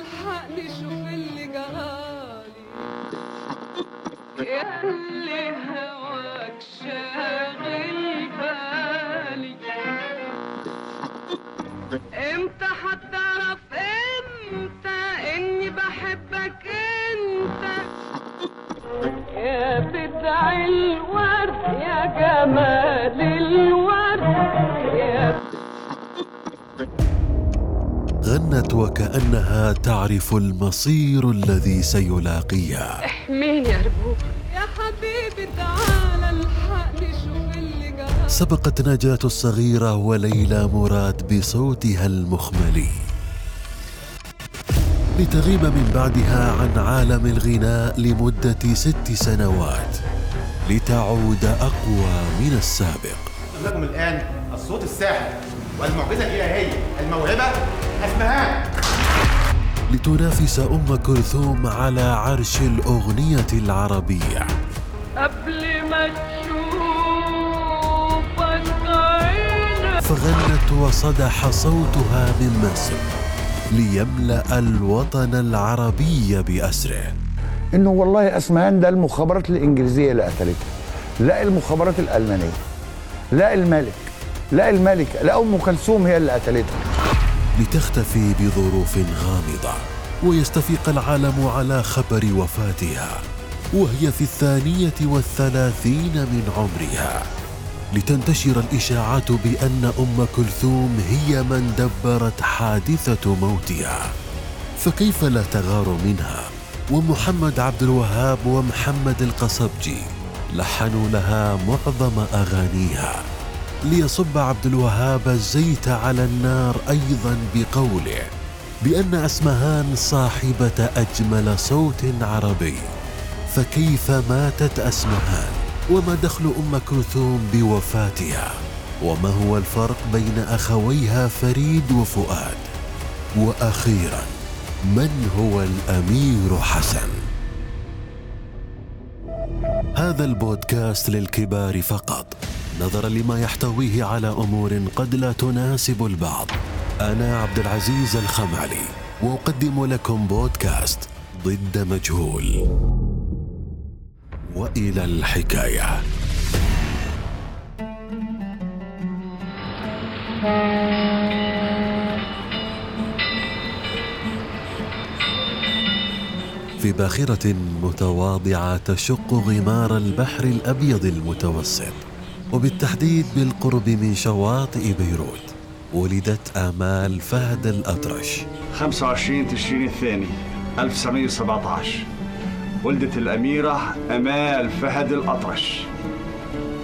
الحقني شوف اللي جرالي ياللي هواك شاغل بالي. إمتى هتعرف إمتى إني بحبك إنت؟ يا بدع الورد يا جمال غنت وكأنها تعرف المصير الذي سيلاقيها. احميني يا ربوب يا حبيبي تعال الحقني شوف اللي جرالي سبقت نجاة الصغيرة وليلى مراد بصوتها المخملي. لتغيب من بعدها عن عالم الغناء لمدة ست سنوات لتعود أقوى من السابق. لكم الآن الصوت الساحر. والمعجزة الإلهية الموهبة أسمهان لتنافس أم كلثوم على عرش الأغنية العربية. قبل ما تشوفك عينك فغنت وصدح صوتها من مصر ليملأ الوطن العربي بأسره. إنه والله اسمهان ده المخابرات الإنجليزية اللي قتلته لا المخابرات الألمانية لا الملك. لا الملكه لا أم كلثوم هي اللي قتلته لتختفي بظروف غامضة ويستفيق العالم على خبر وفاتها وهي في الثانية والثلاثين من عمرها. لتنتشر الإشاعات بأن أم كلثوم هي من دبرت حادثة موتها. فكيف لا تغار منها؟ ومحمد عبد الوهاب ومحمد القصبجي لحنوا لها معظم أغانيها. ليصب عبد الوهاب الزيت على النار أيضا بقوله بأن أسمهان صاحبة أجمل صوت عربي. فكيف ماتت أسمهان؟ وما دخل أم كلثوم بوفاتها؟ وما هو الفرق بين أخويها فريد وفؤاد؟ وأخيرا من هو الأمير حسن؟ هذا البودكاست للكبار فقط. نظرا لما يحتويه على أمور قد لا تناسب البعض. أنا عبد العزيز الخمعلي واقدم لكم بودكاست ضد مجهول. وإلى الحكاية. في باخرة متواضعة تشق غمار البحر الأبيض المتوسط. وبالتحديد بالقرب من شواطئ بيروت ولدت آمال فهد الأطرش. 25 تشرين الثاني 1917 ولدت الأميرة أمال فهد الأطرش.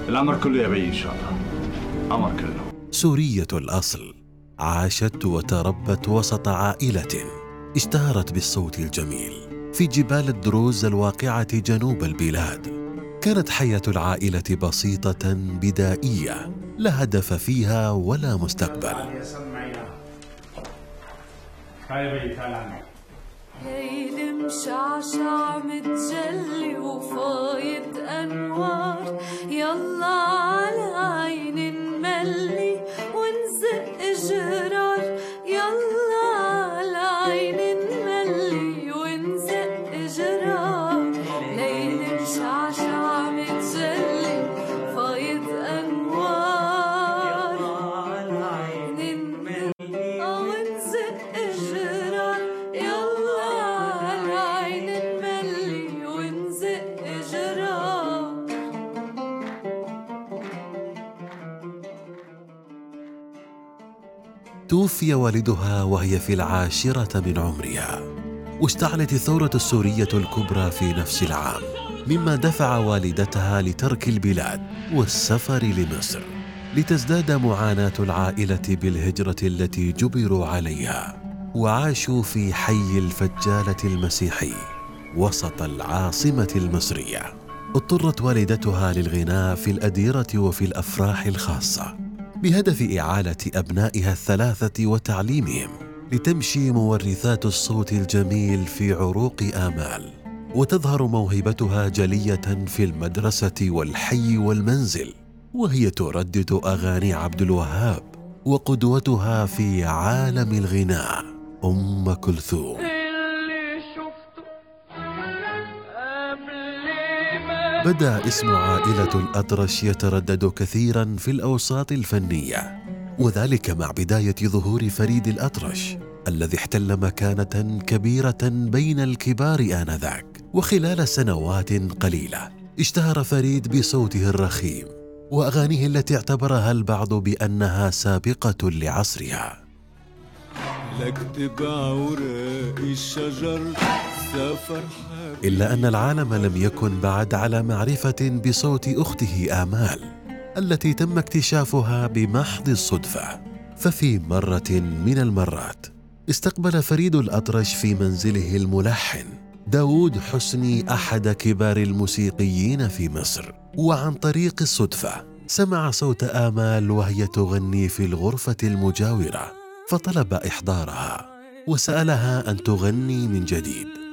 الأمر كله يا بي إن شاء الله. أمر كله. سورية الأصل. عاشت وتربت وسط عائلة اشتهرت بالصوت الجميل في جبال الدروز الواقعة جنوب البلاد. كانت حياة العائلة بسيطة بدائية لا هدف فيها ولا مستقبل. ليل مشعشع متجلي وفايض أنوار. يلا على عين نملي ونزق جرار توفي والدها وهي في العاشرة من عمرها. واشتعلت الثورة السورية الكبرى في نفس العام مما دفع والدتها لترك البلاد والسفر لمصر لتزداد معاناة العائلة بالهجرة التي جبروا عليها وعاشوا في حي الفجالة المسيحي وسط العاصمة المصرية. اضطرت والدتها للغناء في الأديرة وفي الأفراح الخاصة. بهدف إعالة أبنائها الثلاثة وتعليمهم لتمشي مورثات الصوت الجميل في عروق آمال وتظهر موهبتها جلية في المدرسة والحي والمنزل وهي تردد أغاني عبد الوهاب وقدوتها في عالم الغناء أم كلثوم. بدا اسم عائلة الأطرش يتردد كثيرا في الأوساط الفنية وذلك مع بداية ظهور فريد الأطرش الذي احتل مكانة كبيرة بين الكبار آنذاك وخلال سنوات قليلة. اشتهر فريد بصوته الرخيم وأغانيه التي اعتبرها البعض بأنها سابقة لعصرها. لكتب اوراق الشجر. سافر حبيبي إلا أن العالم لم يكن بعد على معرفة بصوت أخته آمال التي تم اكتشافها بمحض الصدفة. ففي مرة من المرات استقبل فريد الأطرش في منزله الملحن داود حسني أحد كبار الموسيقيين في مصر. وعن طريق الصدفة سمع صوت آمال وهي تغني في الغرفة المجاورة فطلب إحضارها وسألها أن تغني من جديد.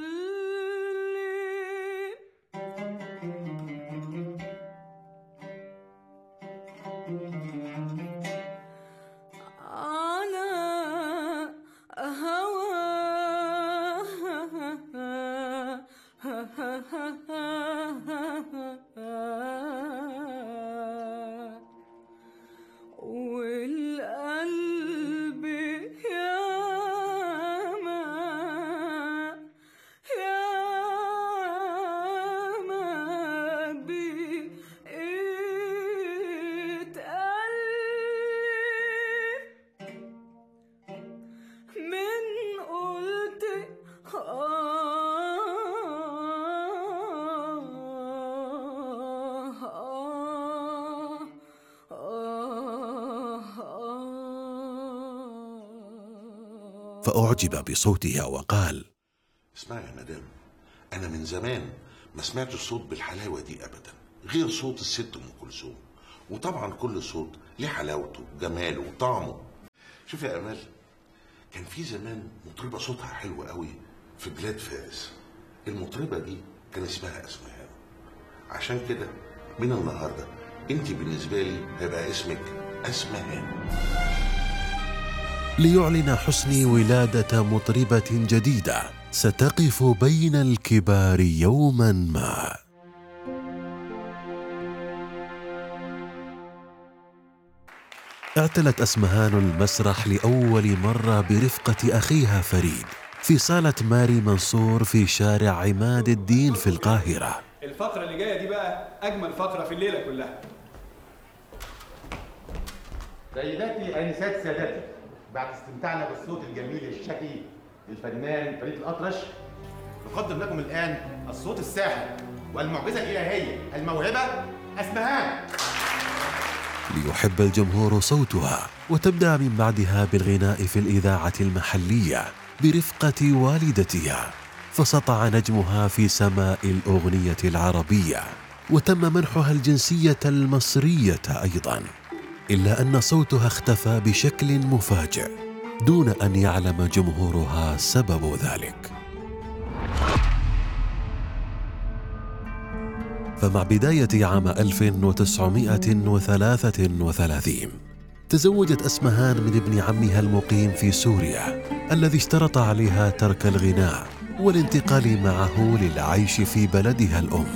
فأعجب بصوتها وقال اسمعي يا مدام أنا من زمان ما سمعتش صوت بالحلاوة دي ابدا غير صوت الست أم كلثوم وطبعا كل صوت ليه حلاوته وجماله وطعمه. شوف يا أمال كان في زمان مطربة صوتها حلو قوي في بلاد فارس. المطربة دي كان اسمها اسمهان عشان كده من النهارده انت بالنسبة لي هيبقى اسمك أسمهان. ليعلن حسني ولادة مطربة جديدة. ستقف بين الكبار يوما ما. اعتلت أسمهان المسرح لأول مرة برفقة أخيها فريد في صالة ماري منصور في شارع عماد الدين في القاهرة. الفقرة اللي جاية دي بقى أجمل فقرة في الليلة كلها. سيداتي انسات سادتي بعد استمتاعنا بالصوت الجميل الشكي للفنان فريد الأطرش نقدم لكم الآن الصوت الساحر والمعجزة الإلهية الموهبة اسمهان ليحب الجمهور صوتها وتبدأ من بعدها بالغناء في الإذاعة المحلية برفقة والدتها فسطع نجمها في سماء الأغنية العربية وتم منحها الجنسية المصرية أيضا. إلا أن صوتها اختفى بشكل مفاجئ دون أن يعلم جمهورها سبب ذلك. فمع بداية عام 1933 تزوجت أسمهان من ابن عمها المقيم في سوريا الذي اشترط عليها ترك الغناء والانتقال معه للعيش في بلدها الأم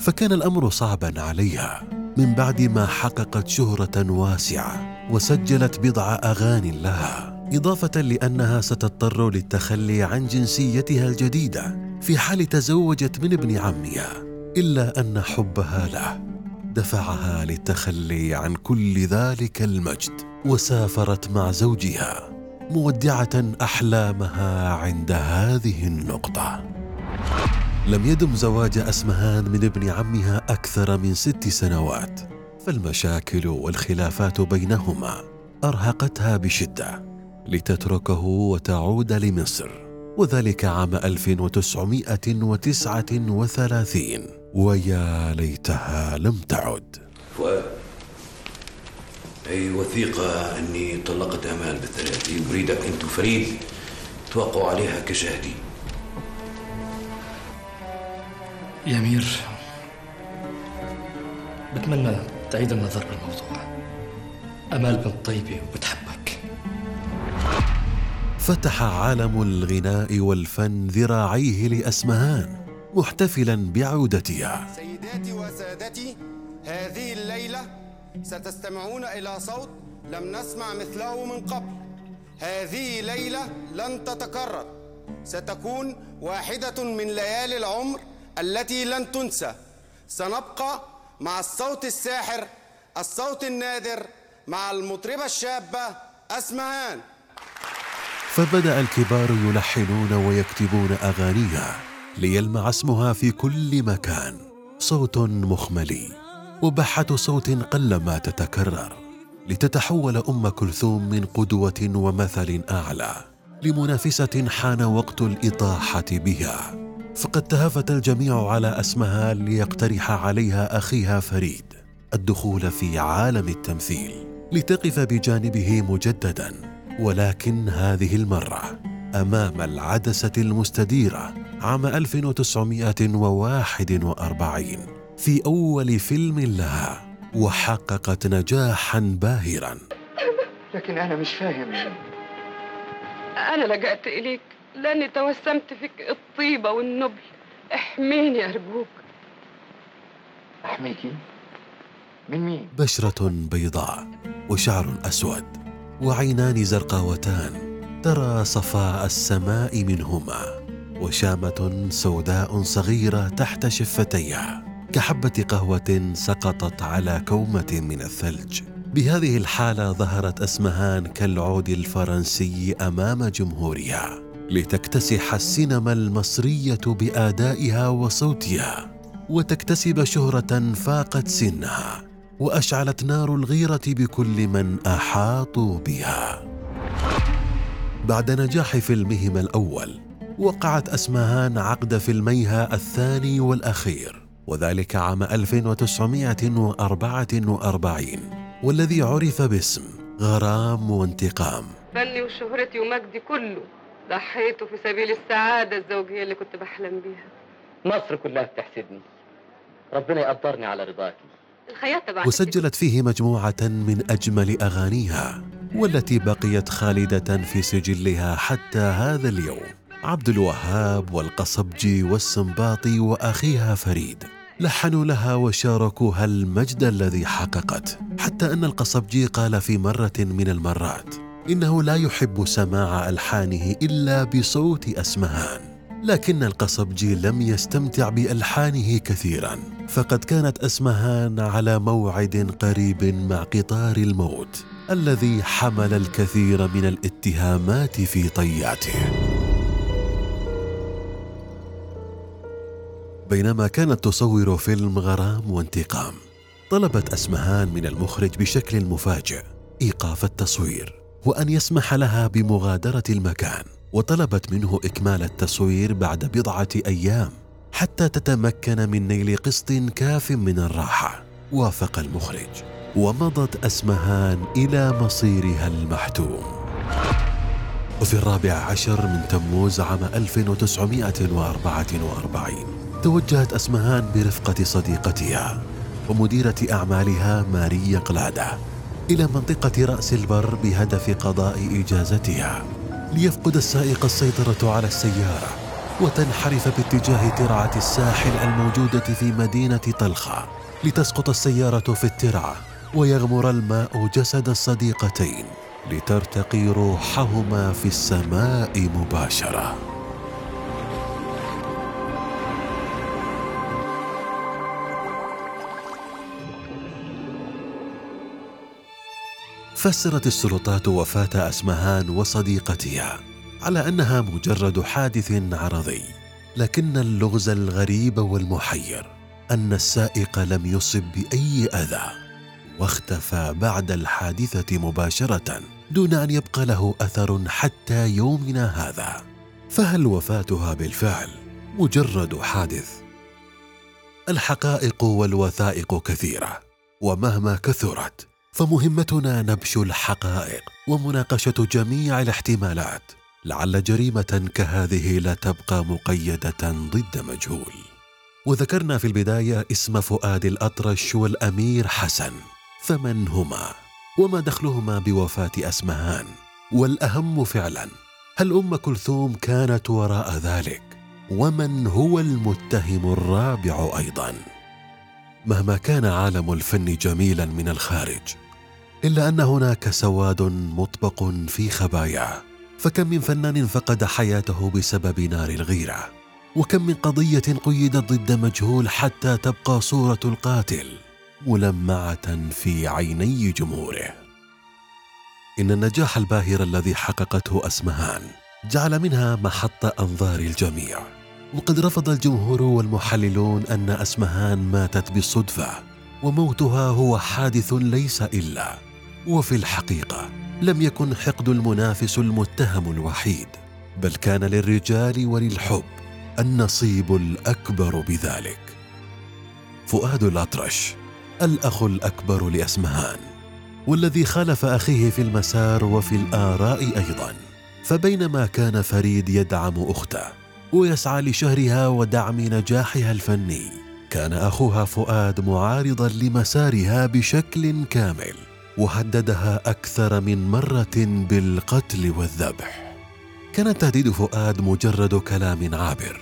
فكان الأمر صعبا عليها. من بعد ما حققت شهرة واسعة وسجلت بضع أغاني لها إضافة لأنها ستضطر للتخلي عن جنسيتها الجديدة في حال تزوجت من ابن عمها إلا أن حبها له. دفعها للتخلي عن كل ذلك المجد وسافرت مع زوجها مودعة أحلامها عند هذه النقطة. لم يدم زواج أسمهان من ابن عمها أكثر من ست سنوات فالمشاكل والخلافات بينهما أرهقتها بشدة لتتركه وتعود لمصر وذلك عام 1939 ويا ليتها لم تعد. فؤاد هي وثيقة أني طلقت أمال بالثلاثي وبريدك أنت وفريد توقعوا عليها كشاهدين يا أمير بتمنى تعيد النظر بالموضوع. أمال بنت طيبة وبتحبك. فتح عالم الغناء والفن ذراعيه لأسمهان محتفلا بعودتها. سيداتي وسادتي هذه الليلة ستستمعون إلى صوت لم نسمع مثله من قبل. هذه ليلة لن تتكرر ستكون واحدة من ليالي العمر التي لن تنسى. سنبقى مع الصوت الساحر الصوت النادر مع المطربة الشابة أسمهان. فبدأ الكبار يلحنون ويكتبون أغانيها ليلمع اسمها في كل مكان. صوت مخملي وبحة صوت قلما تتكرر لتتحول أم كلثوم من قدوة ومثل أعلى لمنافسة حان وقت الإطاحة بها. فقد تهافت الجميع على أسمهان ليقترح عليها أخيها فريد الدخول في عالم التمثيل لتقف بجانبه مجددا ولكن هذه المرة أمام العدسة المستديرة عام 1941 في أول فيلم لها وحققت نجاحا باهرا. لكن أنا مش فاهم. أنا لجأت إليك. لأني توسمت فيك الطيبة والنبل. احميني أرجوك أحميكي؟ من مين؟ بشرة بيضاء وشعر أسود وعينان زرقاوتان ترى صفاء السماء منهما وشامة سوداء صغيرة تحت شفتيها كحبة قهوة سقطت على كومة من الثلج. بهذه الحالة ظهرت أسمهان كالعود الفرنسي أمام جمهورها. لتكتسح السينما المصرية بآدائها وصوتها وتكتسب شهرة فاقت سنها وأشعلت نار الغيرة بكل من أحاطوا بها. بعد نجاح فيلمهما الأول وقعت أسمهان عقد فيلميها الثاني والأخير وذلك عام 1944 والذي عرف باسم غرام وانتقام. فني وشهرتي ومجدي كله. ضحيته في سبيل السعادة الزوجية اللي كنت بحلم بيها. مصر كلها بتحسدني. ربنا يقدرني على رضاكي وسجلت فيه مجموعة من أجمل أغانيها والتي بقيت خالدة في سجلها حتى هذا اليوم. عبد الوهاب والقصبجي والسنباطي وأخيها فريد لحنوا لها وشاركوها المجد الذي حققت حتى أن القصبجي قال في مرة من المرات إنه لا يحب سماع ألحانه إلا بصوت أسمهان لكن القصبجي لم يستمتع بألحانه كثيرا. فقد كانت أسمهان على موعد قريب مع قطار الموت الذي حمل الكثير من الاتهامات في طياته. بينما كانت تصور فيلم غرام وانتقام طلبت اسمهان من المخرج بشكل مفاجئ إيقاف التصوير. وأن يسمح لها بمغادرة المكان وطلبت منه إكمال التصوير بعد بضعة أيام حتى تتمكن من نيل قسط كاف من الراحة. وافق المخرج ومضت أسمهان إلى مصيرها المحتوم. وفي الرابع عشر من تموز عام 1944 توجهت أسمهان برفقة صديقتها ومديرة أعمالها ماريا قلادة. إلى منطقة رأس البر بهدف قضاء إجازتها ليفقد السائق السيطرة على السيارة وتنحرف باتجاه ترعة الساحل الموجودة في مدينة طلخة لتسقط السيارة في الترعة ويغمر الماء جسد الصديقتين لترتقي روحهما في السماء مباشرة. فسرت السلطات وفاة أسمهان وصديقتها على أنها مجرد حادث عرضي لكن اللغز الغريب والمحير أن السائق لم يصب بأي أذى واختفى بعد الحادثة مباشرة دون أن يبقى له أثر حتى يومنا هذا فهل وفاتها بالفعل مجرد حادث؟ الحقائق والوثائق كثيرة ومهما كثرت فمهمتنا نبش الحقائق ومناقشة جميع الاحتمالات لعل جريمة كهذه لا تبقى مقيدة ضد مجهول. وذكرنا في البداية اسم فؤاد الأطرش والأمير حسن فمن هما؟ وما دخلهما بوفاة أسمهان؟ والأهم فعلا هل أم كلثوم كانت وراء ذلك؟ ومن هو المتهم الرابع أيضا؟ مهما كان عالم الفن جميلا من الخارج إلا أن هناك سواد مطبق في خباياه فكم من فنان فقد حياته بسبب نار الغيرة. وكم من قضية قيدت ضد مجهول حتى تبقى صورة القاتل ملمعة في عيني جمهوره. إن النجاح الباهر الذي حققته أسمهان جعل منها محط أنظار الجميع. وقد رفض الجمهور والمحللون أن أسمهان ماتت بالصدفة وموتها هو حادث ليس إلا وفي الحقيقة لم يكن حقد المنافس المتهم الوحيد بل كان للرجال وللحب النصيب الأكبر بذلك. فؤاد الأطرش الأخ الأكبر لأسمهان والذي خالف أخيه في المسار وفي الآراء أيضا فبينما كان فريد يدعم أخته ويسعى لشهرها ودعم نجاحها الفني كان أخوها فؤاد معارضا لمسارها بشكل كامل. وهددها أكثر من مرة بالقتل والذبح. كان تهديد فؤاد مجرد كلام عابر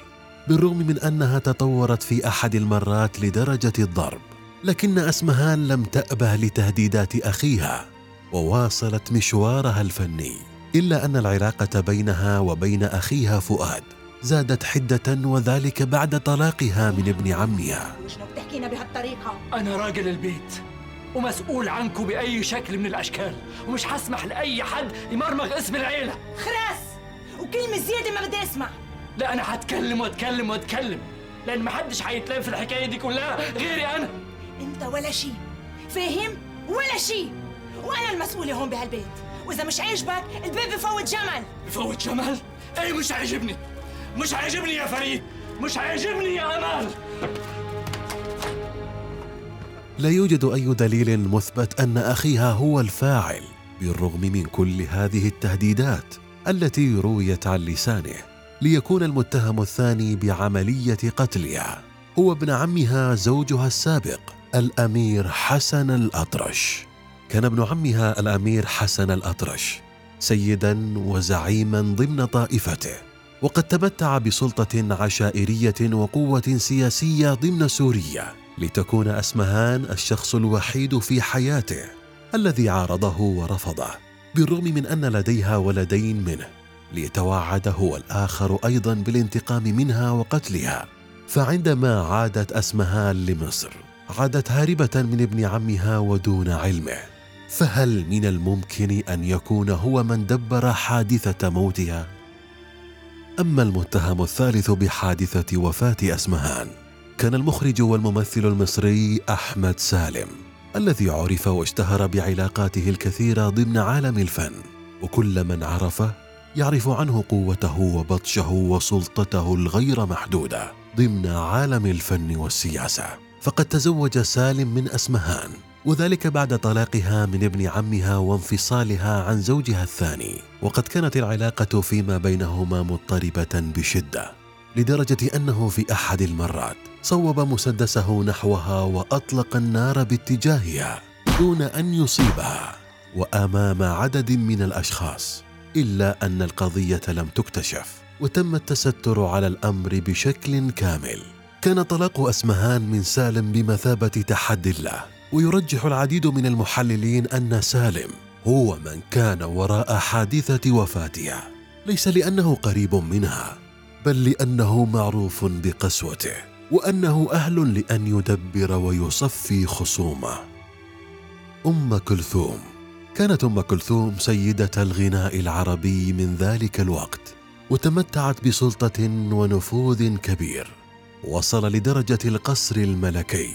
بالرغم من أنها تطورت في أحد المرات لدرجة الضرب لكن اسمهان لم تأبه لتهديدات أخيها وواصلت مشوارها الفني إلا أن العلاقة بينها وبين أخيها فؤاد زادت حدة وذلك بعد طلاقها من ابن عمها. شنو بتحكينا بهالطريقة؟ أنا راجل البيت. ومسؤول عنكم بأي شكل من الأشكال ومش هسمح لأي حد يمرمغ اسم العيلة. خلاص وكلمة زيادة ما بدي أسمع. لا أنا هتكلم وأتكلم وأتكلم لأن محدش هيتلام في الحكاية دي كلها غيري أنا. أنت ولا شيء. فاهم؟ ولا شيء. وأنا المسؤولة هون بهالبيت. وإذا مش عاجبك البيت بفوت جمل. بفوت جمال؟ إيه مش عاجبني. مش عاجبني يا فريد. مش عاجبني يا أمال. لا يوجد أي دليل مثبت أن أخيها هو الفاعل بالرغم من كل هذه التهديدات التي رويت عن لسانه ليكون المتهم الثاني بعملية قتلها. هو ابن عمها زوجها السابق الأمير حسن الأطرش. كان ابن عمها الأمير حسن الأطرش سيدا وزعيما ضمن طائفته. وقد تمتع بسلطة عشائرية وقوة سياسية ضمن سوريا. لتكون أسمهان الشخص الوحيد في حياته الذي عارضه ورفضه بالرغم من أن لديها ولدين منه ليتوعد هو الآخر أيضا بالانتقام منها وقتلها. فعندما عادت أسمهان لمصر عادت هاربة من ابن عمها ودون علمه. فهل من الممكن أن يكون هو من دبر حادثة موتها؟ أما المتهم الثالث بحادثة وفاة أسمهان. كان المخرج والممثل المصري أحمد سالم الذي عرف واشتهر بعلاقاته الكثيرة ضمن عالم الفن وكل من عرفه يعرف عنه قوته وبطشه وسلطته الغير محدودة ضمن عالم الفن والسياسة. فقد تزوج سالم من أسمهان وذلك بعد طلاقها من ابن عمها وانفصالها عن زوجها الثاني. وقد كانت العلاقة فيما بينهما مضطربة بشدة. لدرجة أنه في أحد المرات صوب مسدسه نحوها وأطلق النار باتجاهها دون أن يصيبها وأمام عدد من الأشخاص إلا أن القضية لم تكتشف وتم التستر على الأمر بشكل كامل. كان طلاق أسمهان من سالم بمثابة تحدي له ويرجح العديد من المحللين أن سالم هو من كان وراء حادثة وفاتها ليس لأنه قريب منها. بل لأنه معروف بقسوته وأنه أهل لأن يدبر ويصفي خصومه. أم كلثوم كانت أم كلثوم سيدة الغناء العربي من ذلك الوقت وتمتعت بسلطة ونفوذ كبير. وصل لدرجة القصر الملكي.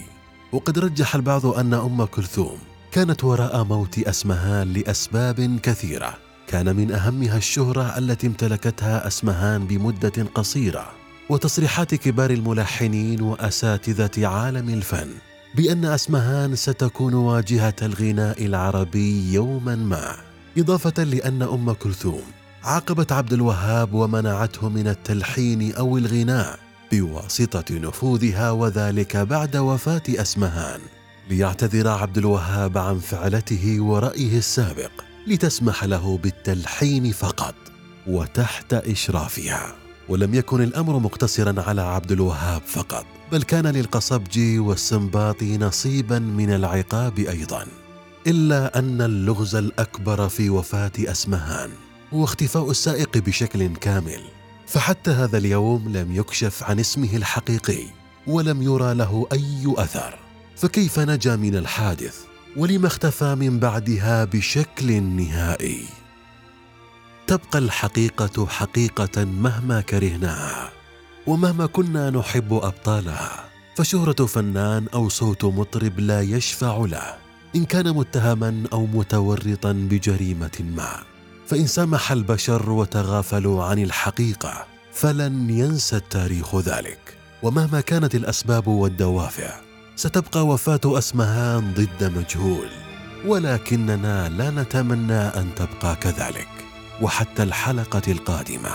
وقد رجح البعض أن أم كلثوم كانت وراء موت اسمهان لأسباب كثيرة. كان من أهمها الشهرة التي امتلكتها أسمهان بمدة قصيرة وتصريحات كبار الملحنين وأساتذة عالم الفن بأن أسمهان ستكون واجهة الغناء العربي يوما ما إضافة لأن أم كلثوم عاقبت عبد الوهاب ومنعته من التلحين أو الغناء بواسطة نفوذها وذلك بعد وفاة أسمهان ليعتذر عبد الوهاب عن فعلته ورأيه السابق. لتسمح له بالتلحين فقط وتحت إشرافها. ولم يكن الأمر مقتصرا على عبد الوهاب فقط بل كان للقصبجي والسنباطي نصيبا من العقاب أيضا. إلا أن اللغز الأكبر في وفاة أسمهان هو اختفاء السائق بشكل كامل فحتى هذا اليوم لم يكشف عن اسمه الحقيقي ولم يرى له أي أثر. فكيف نجا من الحادث؟ ولم اختفى من بعدها بشكل نهائي. تبقى الحقيقة حقيقة مهما كرهناها ومهما كنا نحب ابطالها فشهرة فنان أو صوت مطرب لا يشفع له إن كان متهما أو متورطا بجريمة ما. فإن سمح البشر وتغافلوا عن الحقيقة فلن ينسى التاريخ ذلك. ومهما كانت الأسباب والدوافع ستبقى وفاة اسمهان ضد مجهول ولكننا لا نتمنى أن تبقى كذلك وحتى الحلقة القادمة.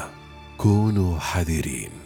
كونوا حذرين.